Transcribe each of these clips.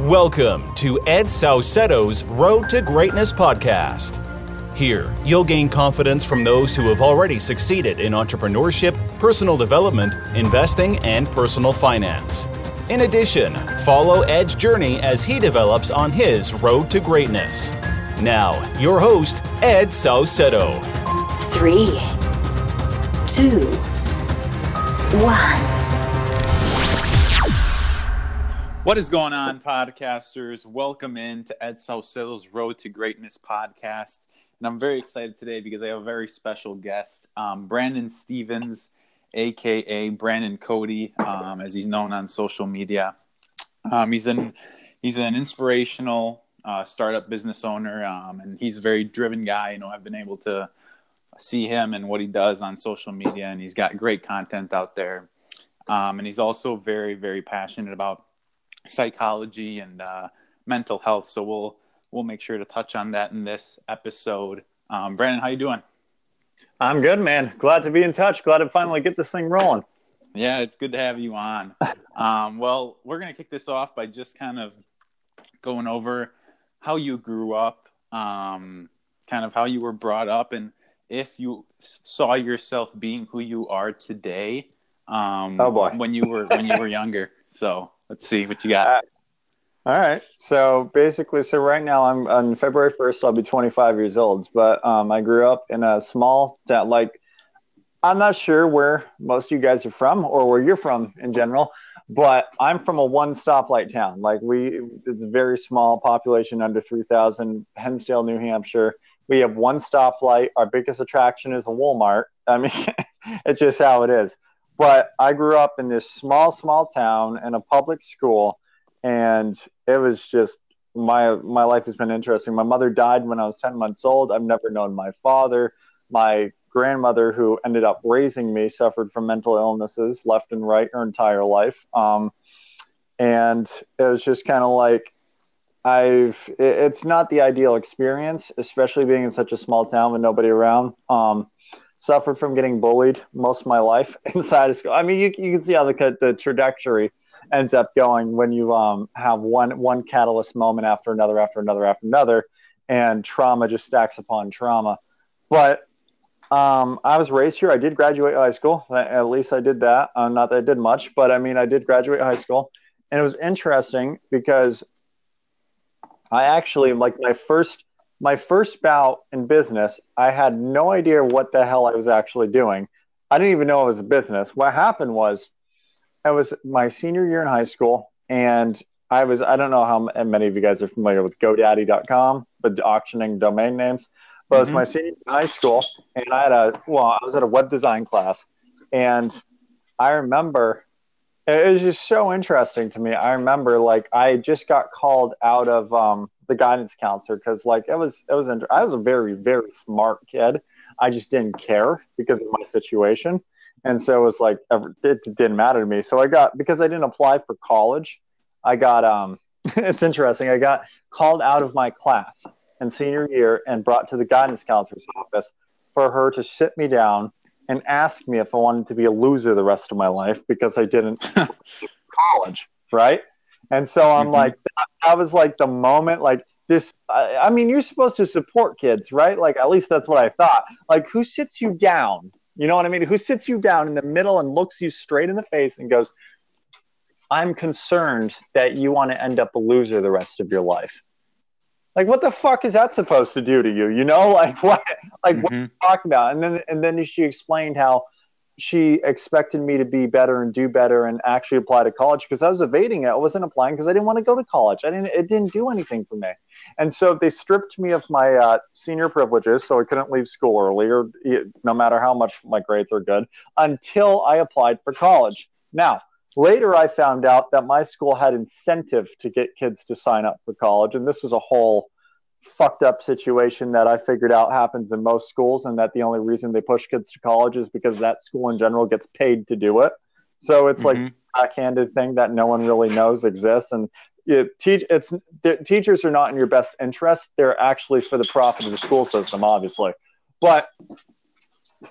Welcome to Ed Saucedo's Road to Greatness podcast. Here, you'll gain confidence from those who have already succeeded in entrepreneurship, personal development, investing, and personal finance. In addition, follow Ed's journey as he develops on his road to greatness. Now, your host, Ed Saucedo. Three, two, one. What is going on, podcasters? Welcome in to Ed Saucedo's Road to Greatness podcast. And I'm very excited today because I have a very special guest, um, Brandon Stevens, aka Brandon Cody, um, as he's known on social media. Um, he's an he's an inspirational uh, startup business owner, um, and he's a very driven guy. You know, I've been able to see him and what he does on social media, and he's got great content out there. Um, and he's also very, very passionate about psychology and uh, mental health. So we'll we'll make sure to touch on that in this episode. Um, Brandon, how you doing? I'm good, man. Glad to be in touch. Glad to finally get this thing rolling. Yeah, it's good to have you on. Um, well, we're gonna kick this off by just kind of going over how you grew up, um, kind of how you were brought up, and if you saw yourself being who you are today. Um, oh boy, when you were when you were younger. So Let's see what you got. Uh, all right. So basically, so right now I'm on February 1st, I'll be 25 years old. But um, I grew up in a small town. Like, I'm not sure where most of you guys are from or where you're from in general, but I'm from a one stoplight town. Like, we, it's a very small population, under 3,000, Hinsdale, New Hampshire. We have one stoplight. Our biggest attraction is a Walmart. I mean, it's just how it is. But I grew up in this small, small town in a public school, and it was just my my life has been interesting. My mother died when I was ten months old. I've never known my father. My grandmother, who ended up raising me, suffered from mental illnesses left and right her entire life. Um, and it was just kind of like I've. it's not the ideal experience, especially being in such a small town with nobody around. Um, suffered from getting bullied most of my life inside of school. I mean, you, you can see how the, the trajectory ends up going when you um, have one one catalyst moment after another, after another, after another, and trauma just stacks upon trauma. But um, I was raised here. I did graduate high school. At least I did that. Uh, not that I did much, but I mean, I did graduate high school, and it was interesting because I actually like my first my first bout in business, I had no idea what the hell I was actually doing. I didn't even know it was a business. What happened was, it was my senior year in high school, and I was I don't know how many of you guys are familiar with GoDaddy.com, but auctioning domain names. But mm-hmm. it was my senior in high school, and I had a well, I was at a web design class, and I remember it was just so interesting to me. I remember like I just got called out of um, the guidance counselor because like it was it was inter- I was a very very smart kid. I just didn't care because of my situation, and so it was like it didn't matter to me. So I got because I didn't apply for college, I got um. it's interesting. I got called out of my class in senior year and brought to the guidance counselor's office for her to sit me down and ask me if I wanted to be a loser the rest of my life because I didn't college, right? And so I'm mm-hmm. like, that, that, was like the moment, like this. I, I, mean, you're supposed to support kids, right? Like, at least that's what I thought. Like, who sits you down? You know what I mean? Who sits you down in the middle and looks you straight in the face and goes, I'm concerned that you want to end up a loser the rest of your life. Like, what the fuck is that supposed to do to you? You know, like what, like mm-hmm. what are you talking about? And then, and then she explained how she expected me to be better and do better and actually apply to college because I was evading it. I wasn't applying because I didn't want to go to college. I didn't. It didn't do anything for me. And so they stripped me of my uh, senior privileges, so I couldn't leave school early, or no matter how much my grades are good, until I applied for college. Now, later I found out that my school had incentive to get kids to sign up for college, and this is a whole fucked up situation that I figured out happens in most schools, and that the only reason they push kids to college is because that school in general gets paid to do it. So it's mm-hmm. like a backhanded thing that no one really knows exists, and it, teach it's teachers are not in your best interest. They're actually for the profit of the school system, obviously. But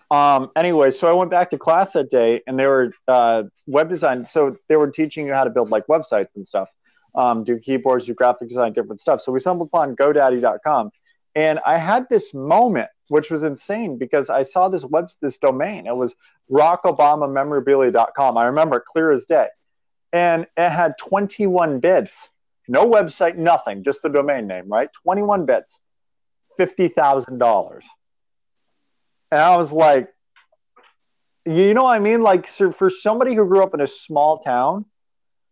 um, anyway, so I went back to class that day, and they were uh, web design. So they were teaching you how to build like websites and stuff. Um, do keyboards, do graphic design, different stuff. So we stumbled upon GoDaddy.com, and I had this moment, which was insane because I saw this web this domain. It was RockObamaMemorabilia.com. I remember it clear as day, and it had 21 bids. No website, nothing, just the domain name, right? 21 bids, $50,000. And I was like, you know what I mean? Like, so for somebody who grew up in a small town,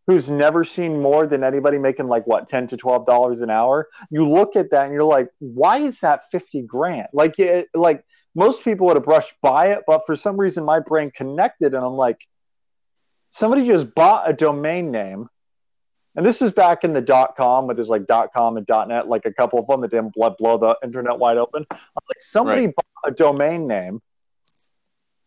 who's never seen more than anybody making like what 10 to 12 dollars an hour? You look at that and you're like why is that 50 grand? Like it, like most people would have brushed by it but for some reason my brain connected and i'm like somebody just bought a domain name. And this is back in the dot com but there's like dot com and dot net like a couple of them that didn't blow, blow the internet wide open. I'm like somebody right. bought a domain name.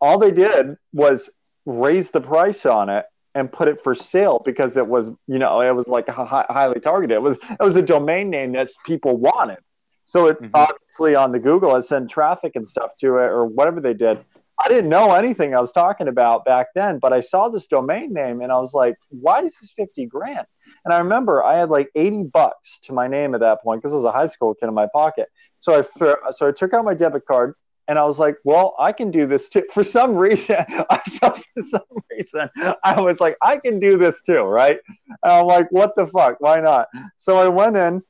All they did was raise the price on it and put it for sale because it was you know it was like high, highly targeted. It was it was a domain name that people wanted. So it mm-hmm. obviously on the google it sent traffic and stuff to it or whatever they did. I didn't know anything i was talking about back then but i saw this domain name and i was like why is this 50 grand? And i remember i had like 80 bucks to my name at that point because i was a high school kid in my pocket. So i so i took out my debit card and I was like, well, I can do this too. For some reason, I for some reason, I was like, I can do this too, right? And I'm like, what the fuck? Why not? So I went in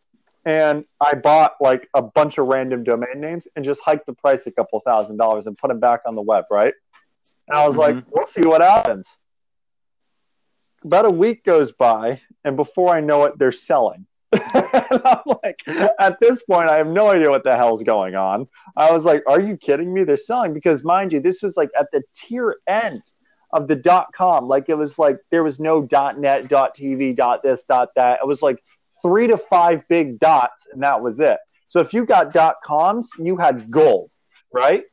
and I bought like a bunch of random domain names and just hiked the price a couple thousand dollars and put them back on the web, right? And I was mm-hmm. like, we'll see what happens. About a week goes by, and before I know it, they're selling. I'm like, at this point, I have no idea what the hell's going on. I was like, are you kidding me? They're selling because, mind you, this was like at the tier end of the dot com. Like it was like there was no dot net, dot TV, dot this, dot that. It was like three to five big dots, and that was it. So if you got dot coms, you had gold, right?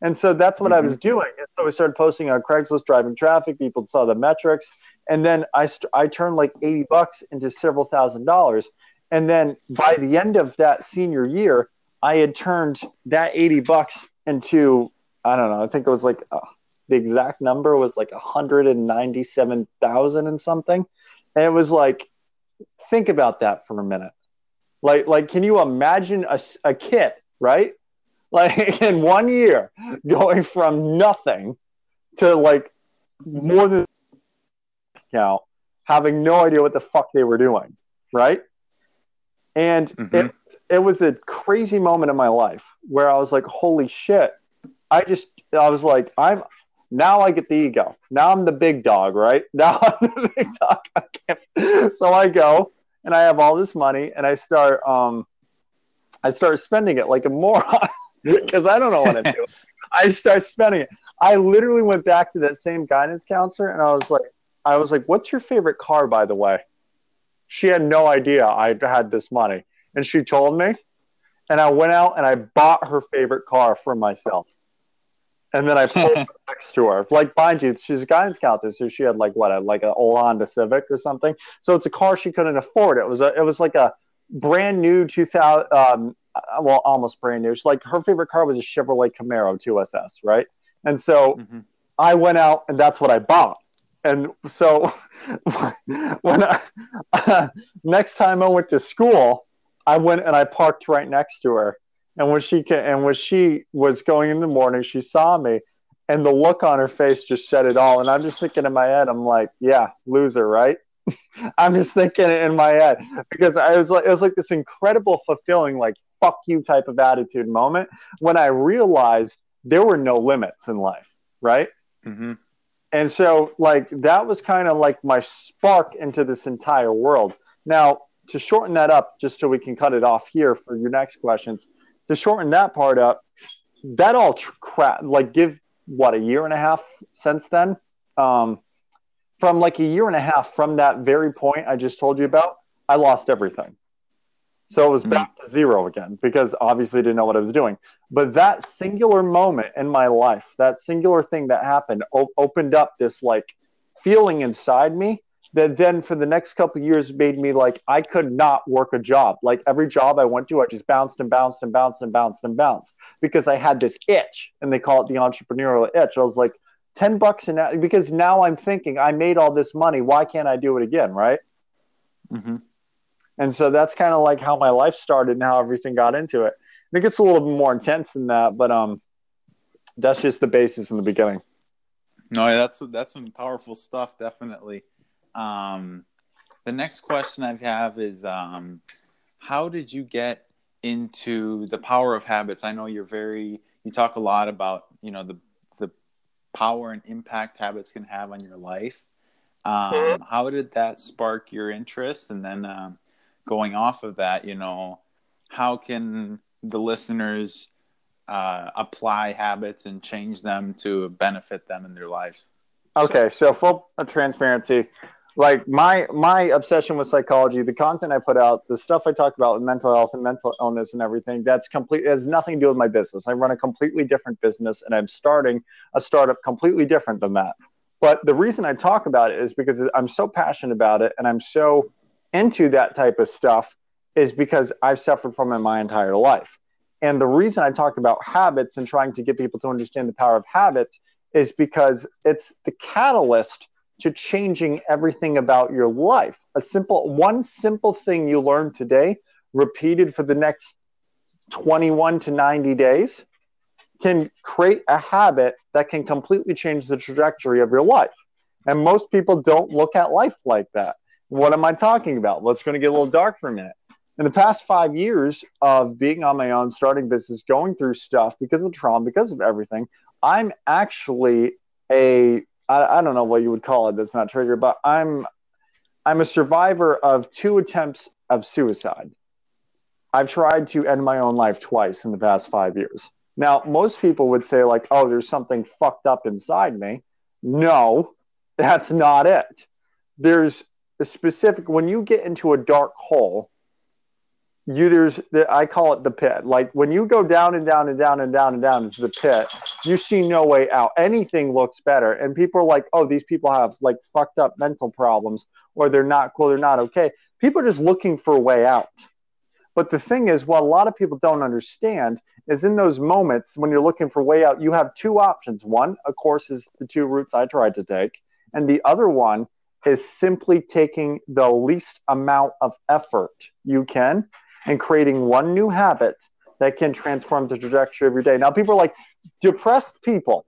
And so that's what mm-hmm. I was mm-hmm. doing. And so I started posting on Craigslist, driving traffic. People saw the metrics, and then I st- I turned like eighty bucks into several thousand dollars. And then by the end of that senior year, I had turned that 80 bucks into, I don't know, I think it was like uh, the exact number was like 197,000 and something. And it was like, think about that for a minute. Like, like, can you imagine a, a kid, right? Like in one year going from nothing to like more than count, having no idea what the fuck they were doing, right? And mm-hmm. it, it was a crazy moment in my life where I was like, holy shit. I just, I was like, I'm, now I get the ego. Now I'm the big dog, right? Now I'm the big dog. I so I go and I have all this money and I start, um, I start spending it like a moron because I don't know what to do. I start spending it. I literally went back to that same guidance counselor and I was like, I was like, what's your favorite car, by the way? She had no idea I had this money. And she told me. And I went out and I bought her favorite car for myself. And then I pulled next to her. Like, mind you, she's a guidance counselor, so she had like what, a, like an old Honda Civic or something. So it's a car she couldn't afford. It was a, it was like a brand new 2000, um, well, almost brand new. She, like her favorite car was a Chevrolet Camaro 2SS, right? And so mm-hmm. I went out and that's what I bought and so when I, uh, next time I went to school, I went and I parked right next to her. And when she came, and when she was going in the morning, she saw me, and the look on her face just said it all. And I'm just thinking in my head, I'm like, yeah, loser, right? I'm just thinking it in my head because I was like, it was like this incredible, fulfilling, like fuck you type of attitude moment when I realized there were no limits in life, right? Mm-hmm and so like that was kind of like my spark into this entire world. Now to shorten that up just so we can cut it off here for your next questions to shorten that part up that all tr- crap like give what a year and a half since then? Um, from like a year and a half from that very point i just told you about i lost everything so it was mm-hmm. back to zero again because obviously I didn't know what I was doing. But that singular moment in my life, that singular thing that happened, op- opened up this like feeling inside me that then for the next couple years made me like I could not work a job. Like every job I went to, I just bounced and bounced and bounced and bounced and bounced because I had this itch, and they call it the entrepreneurial itch. I was like, ten bucks an hour because now I'm thinking I made all this money. Why can't I do it again? Right. Mm-hmm. And so that's kind of like how my life started and how everything got into it. And it gets a little bit more intense than that, but um, that's just the basis in the beginning. No, that's that's some powerful stuff, definitely. Um, the next question I have is, um, how did you get into the power of habits? I know you're very you talk a lot about you know the the power and impact habits can have on your life. Um, mm-hmm. how did that spark your interest? And then um, going off of that, you know, how can the listeners uh, apply habits and change them to benefit them in their lives? Okay, so full transparency, like my my obsession with psychology, the content I put out, the stuff I talk about with mental health and mental illness and everything, that's complete has nothing to do with my business. I run a completely different business and I'm starting a startup completely different than that. But the reason I talk about it is because I'm so passionate about it and I'm so into that type of stuff is because I've suffered from it my entire life. And the reason I talk about habits and trying to get people to understand the power of habits is because it's the catalyst to changing everything about your life. A simple one simple thing you learn today repeated for the next 21 to 90 days can create a habit that can completely change the trajectory of your life. And most people don't look at life like that. What am I talking about? Let's going to get a little dark for a minute. In the past five years of being on my own, starting business, going through stuff because of the trauma, because of everything, I'm actually a I, I don't know what you would call it. That's not trigger, but I'm I'm a survivor of two attempts of suicide. I've tried to end my own life twice in the past five years. Now, most people would say, like, oh, there's something fucked up inside me. No, that's not it. There's a specific, when you get into a dark hole, you there's the, I call it the pit. Like when you go down and down and down and down and down into the pit, you see no way out. Anything looks better, and people are like, "Oh, these people have like fucked up mental problems, or they're not cool, they're not okay." People are just looking for a way out. But the thing is, what a lot of people don't understand is in those moments when you're looking for way out, you have two options. One, of course, is the two routes I tried to take, and the other one is simply taking the least amount of effort you can and creating one new habit that can transform the trajectory of your day. Now, people are like depressed people,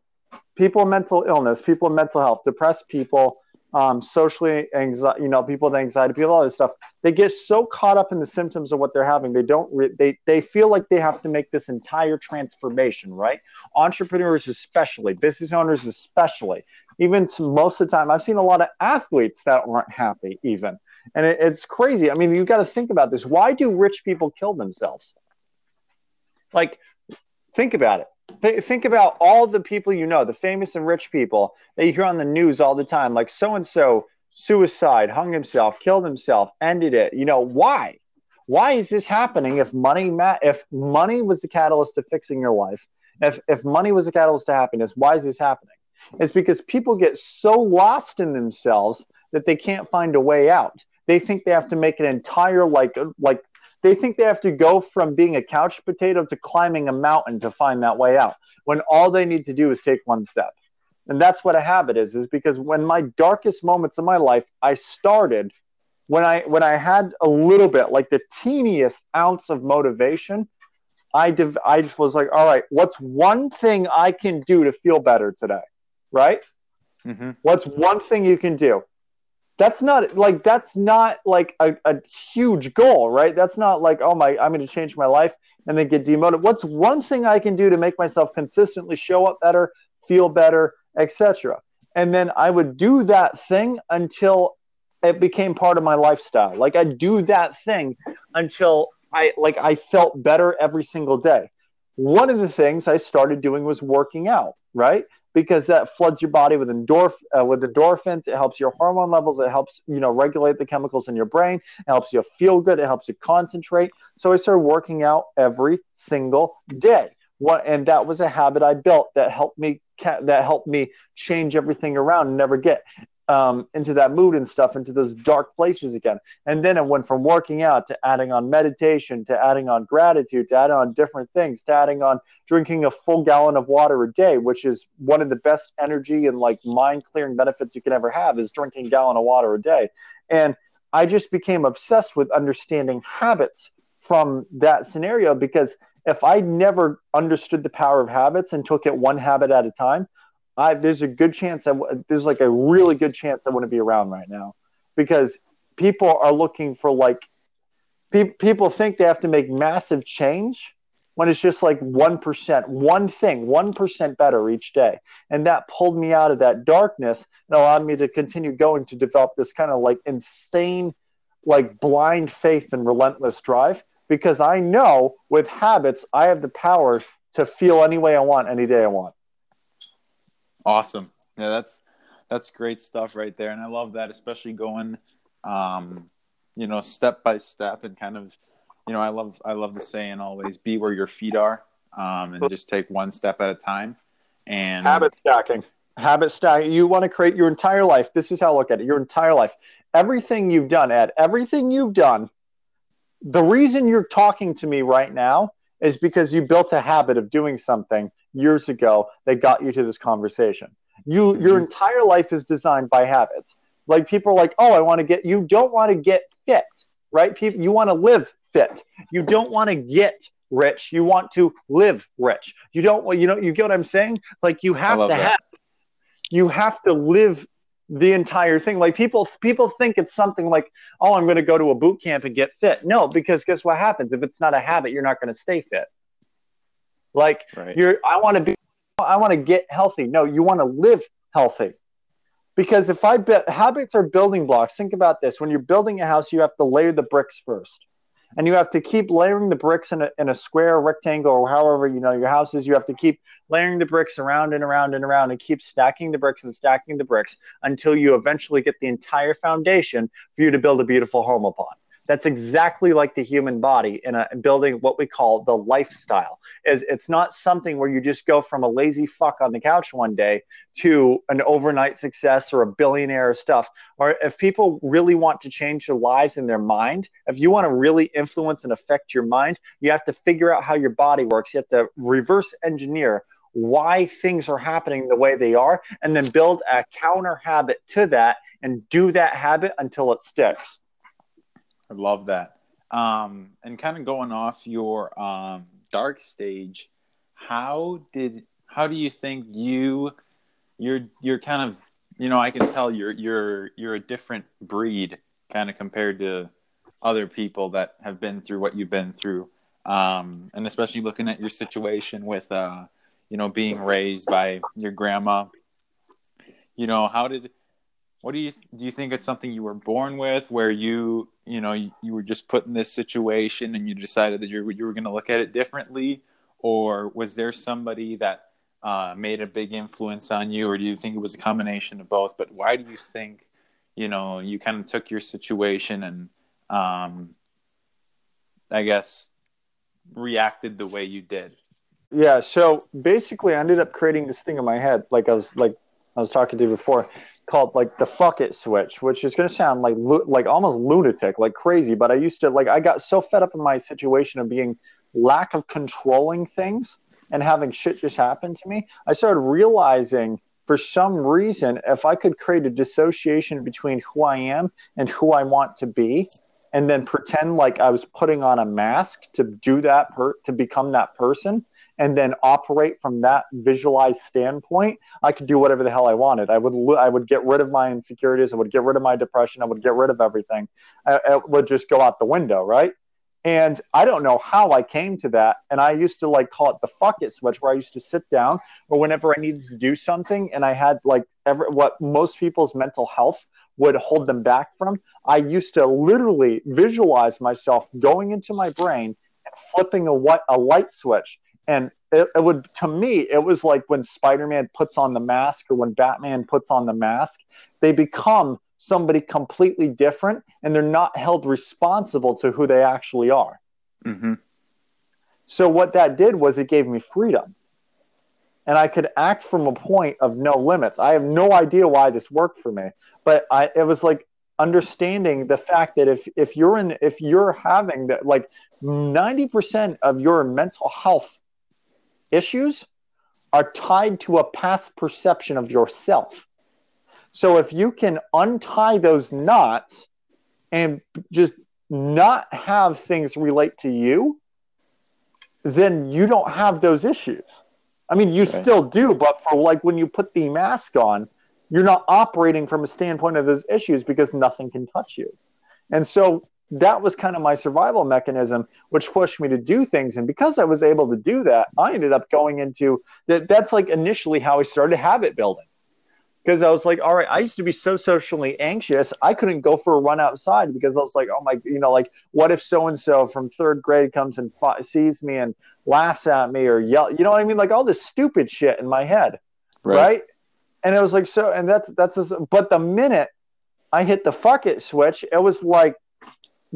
people with mental illness, people with mental health, depressed people, um, socially anxiety, you know, people with anxiety, people, all this stuff. They get so caught up in the symptoms of what they're having, they don't, re- they, they feel like they have to make this entire transformation, right? Entrepreneurs, especially, business owners, especially, even most of the time, I've seen a lot of athletes that aren't happy, even and it, it's crazy. I mean, you got to think about this. Why do rich people kill themselves? Like, think about it. Th- think about all the people you know, the famous and rich people that you hear on the news all the time, like so and so suicide, hung himself, killed himself, ended it. You know, why? Why is this happening if money ma- if money was the catalyst to fixing your life? If if money was the catalyst to happiness, why is this happening? It's because people get so lost in themselves that they can't find a way out. They think they have to make an entire like like they think they have to go from being a couch potato to climbing a mountain to find that way out when all they need to do is take one step. And that's what a habit is is because when my darkest moments of my life i started when i when i had a little bit like the teeniest ounce of motivation i div- i just was like all right what's one thing i can do to feel better today right? Mm-hmm. what's one thing you can do? That's not like that's not like a, a huge goal right? That's not like oh my i'm going to change my life and then get demoted. What's one thing i can do to make myself consistently show up better feel better etc and then i would do that thing until it became part of my lifestyle. Like i do that thing until i like i felt better every single day. One of the things i started doing was working out right because that floods your body with endorph uh, with endorphins. It helps your hormone levels. It helps you know regulate the chemicals in your brain. It helps you feel good. It helps you concentrate. So I started working out every single day. What and that was a habit I built that helped me that helped me change everything around and never get um, into that mood and stuff, into those dark places again. And then it went from working out to adding on meditation, to adding on gratitude, to adding on different things, to adding on drinking a full gallon of water a day, which is one of the best energy and like mind clearing benefits you can ever have is drinking a gallon of water a day. And I just became obsessed with understanding habits from that scenario because if I never understood the power of habits and took it one habit at a time, I, there's a good chance that there's like a really good chance I wouldn't be around right now because people are looking for like pe- people think they have to make massive change when it's just like 1%, one thing, 1% better each day. And that pulled me out of that darkness and allowed me to continue going to develop this kind of like insane, like blind faith and relentless drive because I know with habits, I have the power to feel any way I want, any day I want. Awesome. Yeah, that's that's great stuff right there, and I love that, especially going, um, you know, step by step and kind of, you know, I love I love the saying always be where your feet are, um, and just take one step at a time. And habit stacking, habit stacking. You want to create your entire life. This is how I look at it. Your entire life, everything you've done, Ed, everything you've done the reason you're talking to me right now is because you built a habit of doing something years ago that got you to this conversation. You your mm-hmm. entire life is designed by habits. Like people are like, "Oh, I want to get you don't want to get fit." Right? People you want to live fit. You don't want to get rich. You want to live rich. You don't you know you get what I'm saying? Like you have to that. have you have to live the entire thing. Like people people think it's something like, oh, I'm going to go to a boot camp and get fit. No, because guess what happens? If it's not a habit, you're not going to stay fit. Like right. you're I want to be I want to get healthy. No, you want to live healthy. Because if I bet habits are building blocks, think about this. When you're building a house, you have to layer the bricks first and you have to keep layering the bricks in a, in a square rectangle or however you know your house is you have to keep layering the bricks around and around and around and keep stacking the bricks and stacking the bricks until you eventually get the entire foundation for you to build a beautiful home upon that's exactly like the human body in a building what we call the lifestyle. Is it's not something where you just go from a lazy fuck on the couch one day to an overnight success or a billionaire or stuff. Or if people really want to change their lives in their mind, if you want to really influence and affect your mind, you have to figure out how your body works. You have to reverse engineer why things are happening the way they are and then build a counter habit to that and do that habit until it sticks. I love that. Um, and kind of going off your um, dark stage, how did how do you think you you're you're kind of you know I can tell you're you're you're a different breed kind of compared to other people that have been through what you've been through, um, and especially looking at your situation with uh, you know being raised by your grandma. You know how did what do you do you think it's something you were born with where you you know you, you were just put in this situation and you decided that you you were going to look at it differently? Or was there somebody that uh, made a big influence on you? Or do you think it was a combination of both? But why do you think you know you kind of took your situation and um, i guess reacted the way you did? Yeah so basically i ended up creating this thing in my head like i was like i was talking to you before called like the fuck it switch, which is going to sound like like almost lunatic, like crazy. But I used to like I got so fed up in my situation of being lack of controlling things and having shit just happen to me. I started realizing for some reason if I could create a dissociation between who I am and who I want to be, and then pretend like I was putting on a mask to do that per- to become that person and then operate from that visualized standpoint, I could do whatever the hell I wanted. I would I would get rid of my insecurities. I would get rid of my depression. I would get rid of everything. it would just go out the window, right? And I don't know how I came to that. And I used to like call it the fuck it switch, where I used to sit down or whenever I needed to do something, and I had like ever what most people's mental health would hold them back from. I used to literally visualize myself going into my brain and flipping a, what, a light switch and it, it, would to me it was like when spider-man puts on the mask or when batman puts on the mask they become somebody completely different and they're not held responsible to who they actually are. Mm-hmm. so what that did was it gave me freedom. And i could act from a point of no limits. I have no idea why this worked for me but I, it was like understanding the fact that if if you're in if you're having that like 90% of your mental health issues are tied to a past perception of yourself. So if you can untie those knots and just not have things relate to you, then you don't have those issues. I mean, you still do, but for like when you put the mask on, you're not operating from a standpoint of those issues because nothing can touch you. And so that was kind of my survival mechanism, which pushed me to do things. And because I was able to do that, I ended up going into that. That's like initially how I started habit building. Because I was like, all right, I used to be so socially anxious, I couldn't go for a run outside because I was like, oh my, you know, like, what if so and so from third grade comes and sees me and laughs at me or yell, you know what I mean? Like all this stupid shit in my head, right? right? And it was like so, and that's that's, a, but the minute I hit the fuck it switch, it was like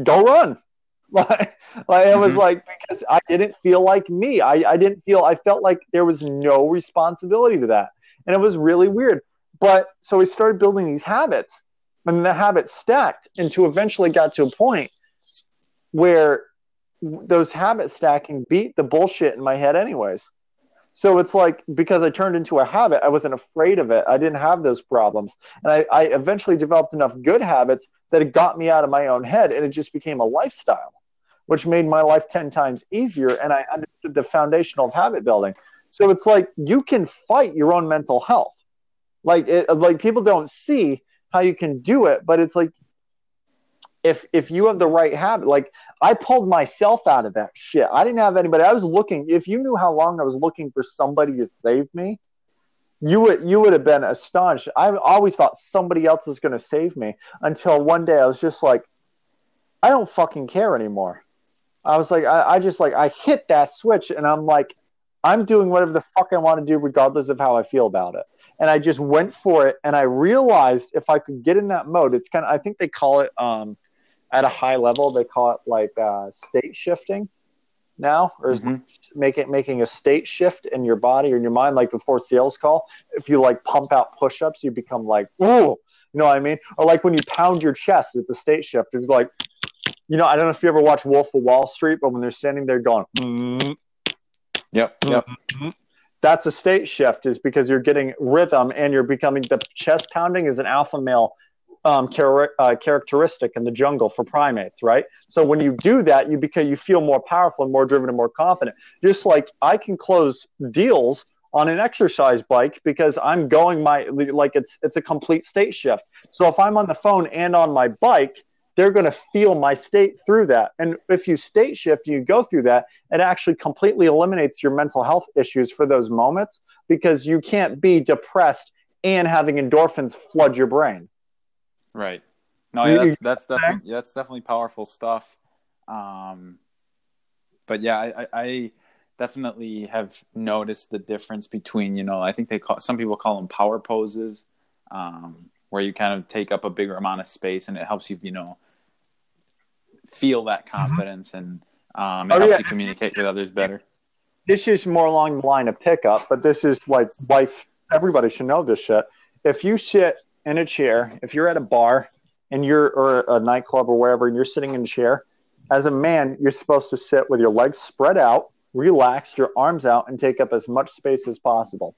go run. Like, like it was mm-hmm. like because I didn't feel like me. I, I didn't feel I felt like there was no responsibility to that. And it was really weird. But so we started building these habits and the habits stacked into eventually got to a point where those habit stacking beat the bullshit in my head anyways. So it's like because I turned into a habit, I wasn't afraid of it. I didn't have those problems. And I, I eventually developed enough good habits that it got me out of my own head and it just became a lifestyle, which made my life 10 times easier. And I understood the foundational of habit building. So it's like you can fight your own mental health. Like it, like people don't see how you can do it, but it's like if if you have the right habit, like I pulled myself out of that shit. I didn't have anybody. I was looking. If you knew how long I was looking for somebody to save me, you would you would have been astonished. I always thought somebody else was going to save me until one day I was just like, I don't fucking care anymore. I was like, I, I just like I hit that switch and I'm like, I'm doing whatever the fuck I want to do, regardless of how I feel about it. And I just went for it, and I realized if I could get in that mode, it's kind of I think they call it um, at a high level, they call it like uh, state shifting now, or mm-hmm. make it making a state shift in your body or in your mind, like before sales call. If you like pump out push-ups, you become like, ooh, you know what I mean? Or like when you pound your chest, it's a state shift. It's like, you know, I don't know if you ever watch Wolf of Wall Street, but when they're standing there going, mm-hmm. yep, yep. Mm-hmm. That's a state shift, is because you're getting rhythm and you're becoming the chest pounding is an alpha male um, char- uh, characteristic in the jungle for primates, right? So when you do that, you become you feel more powerful and more driven and more confident. Just like I can close deals on an exercise bike because I'm going my like it's it's a complete state shift. So if I'm on the phone and on my bike, they're going to feel my state through that. And if you state shift and you go through that, it actually completely eliminates your mental health issues for those moments because you can't be depressed and having endorphins flood your brain. Right. No, yeah, that's that's definitely yeah, that's definitely powerful stuff. Um, but yeah, I, I definitely have noticed the difference between you know I think they call some people call them power poses, um, where you kind of take up a bigger amount of space and it helps you you know feel that mm-hmm. confidence and um, it oh, helps yeah. you communicate with others better. This is more along the line of pickup, but this is like life. Everybody should know this shit. If you sit in a chair, if you're at a bar and you're or a nightclub or wherever, and you're sitting in a chair, as a man, you're supposed to sit with your legs spread out, relaxed, your arms out, and take up as much space as possible.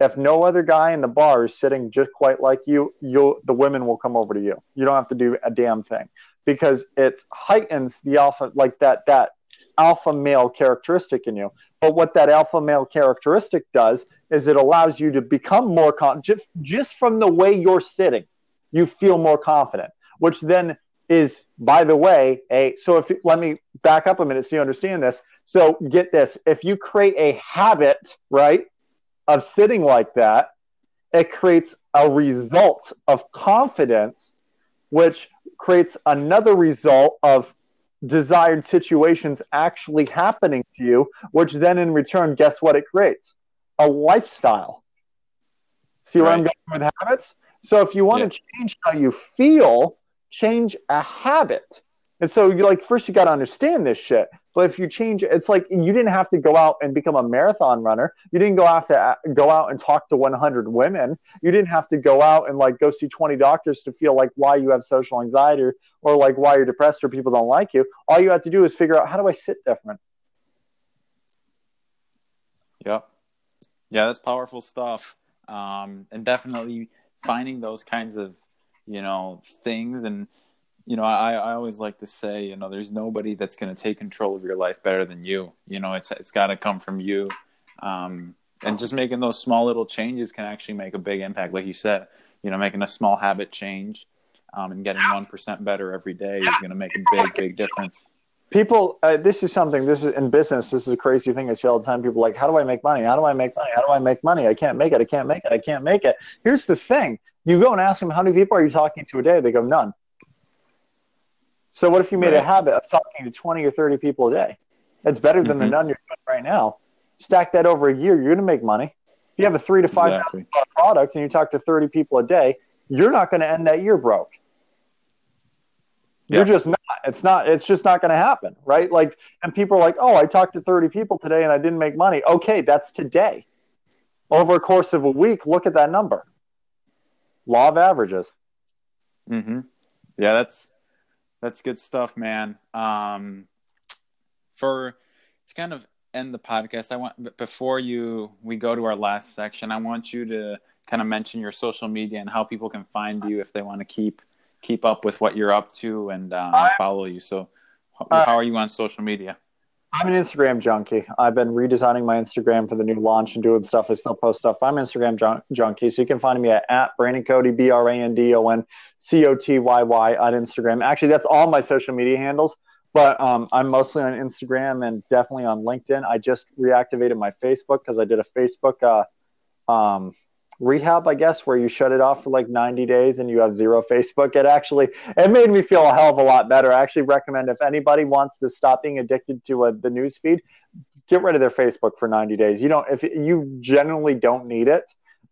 If no other guy in the bar is sitting just quite like you, you the women will come over to you. You don't have to do a damn thing because it heightens the alpha like that that alpha male characteristic in you. But what that alpha male characteristic does is it allows you to become more confident just, just from the way you're sitting, you feel more confident, which then is, by the way, a so if let me back up a minute so you understand this. So get this: if you create a habit, right, of sitting like that, it creates a result of confidence, which creates another result of desired situations actually happening to you, which then in return, guess what it creates? a lifestyle. See where right. I'm going with habits? So if you want yeah. to change how you feel, change a habit. And so you like first you got to understand this shit. But if you change, it's like you didn't have to go out and become a marathon runner. You didn't go have to uh, go out and talk to 100 women. You didn't have to go out and like go see 20 doctors to feel like why you have social anxiety or, or like why you're depressed or people don't like you. All you have to do is figure out how do I sit different. Yep. Yeah, that's powerful stuff. Um, and definitely finding those kinds of, you know, things and you know, I, I always like to say, you know, there's nobody that's going to take control of your life better than you. You know, it's it's got to come from you, um, and just making those small little changes can actually make a big impact. Like you said, you know, making a small habit change um, and getting one percent better every day is going to make a big, big difference. People, uh, this is something. This is in business. This is a crazy thing I see all the time. People like, how do I make money? How do I make money? How do I make money? I can't make it. I can't make it. I can't make it. Here's the thing: you go and ask them, how many people are you talking to a day? They go, none. So what if you made right. a habit of talking to 20 or 30 people a day? That's better than mm-hmm. the none you're doing right now. Stack that over a year, you're going to make money. If you have a three to five exactly. product and you talk to 30 people a day, you're not going to end that year broke. You're just not. It's not. It's just not going to happen, right? Like, and people are like, "Oh, I talked to 30 people today and I didn't make money." Okay, that's today. Over a course of a week, look at that number. Law of averages. Mm-hmm. Yeah, that's that's good stuff, man. Um, for to kind of end the podcast, I want before you we go to our last section, I want you to kind of mention your social media and how people can find you if they want to keep keep up with what you're up to and um, follow you. So, how are you on social media? I'm an Instagram junkie. I've been redesigning my Instagram for the new launch and doing stuff. I still post stuff. I'm Instagram jun- junkie. So you can find me at, at Brandon Cody, B R A N D O N C O T Y Y on Instagram. Actually, that's all my social media handles. But um, I'm mostly on Instagram and definitely on LinkedIn. I just reactivated my Facebook because I did a Facebook uh, um, rehab, I guess, where you shut it off for like 90 days and you have zero Facebook. It actually it made me feel a hell of a lot better. I actually recommend if anybody wants to stop being addicted to a, the news feed, get rid of their Facebook for 90 days. You don't if you generally don't need it.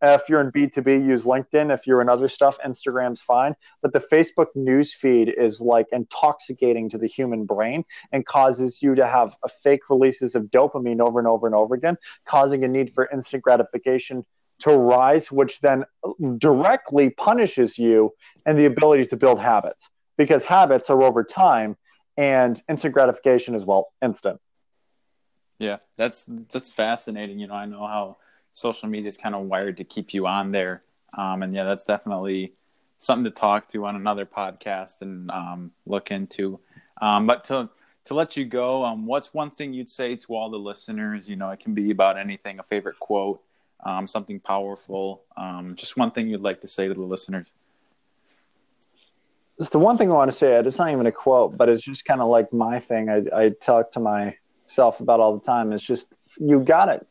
if you're in B2B, use LinkedIn. If you're in other stuff, Instagram's fine. But the Facebook news feed is like intoxicating to the human brain and causes you to have uh, fake releases of dopamine over and over and over again, causing a need for instant gratification to rise, which then directly punishes you and the ability to build habits because habits are over time and instant gratification is well instant. Yeah, that's that's fascinating. You know, I know how social media is kind of wired to keep you on there, um, and yeah, that's definitely something to talk to on another podcast and um, look into. Um, but to to let you go, um, what's one thing you'd say to all the listeners? You know, it can be about anything, a favorite quote, um, something powerful. Um, just one thing you'd like to say to the listeners. It's the one thing I want to say. It's not even a quote, but it's just kind of like my thing. I, I talk to myself about all the time. It's just you got it.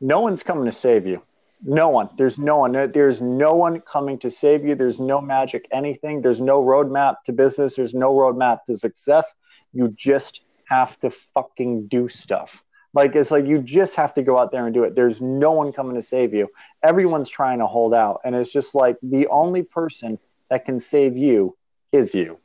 No one's coming to save you. No one. There's no one. There's no one coming to save you. There's no magic anything. There's no roadmap to business. There's no roadmap to success. You just have to fucking do stuff. Like it's like you just have to go out there and do it. There's no one coming to save you. Everyone's trying to hold out, and it's just like the only person that can save you is you.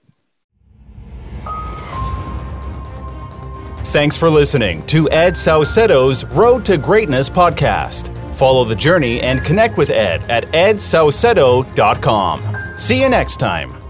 Thanks for listening to Ed Saucedo's Road to Greatness podcast. Follow the journey and connect with Ed at edsaucedo.com. See you next time.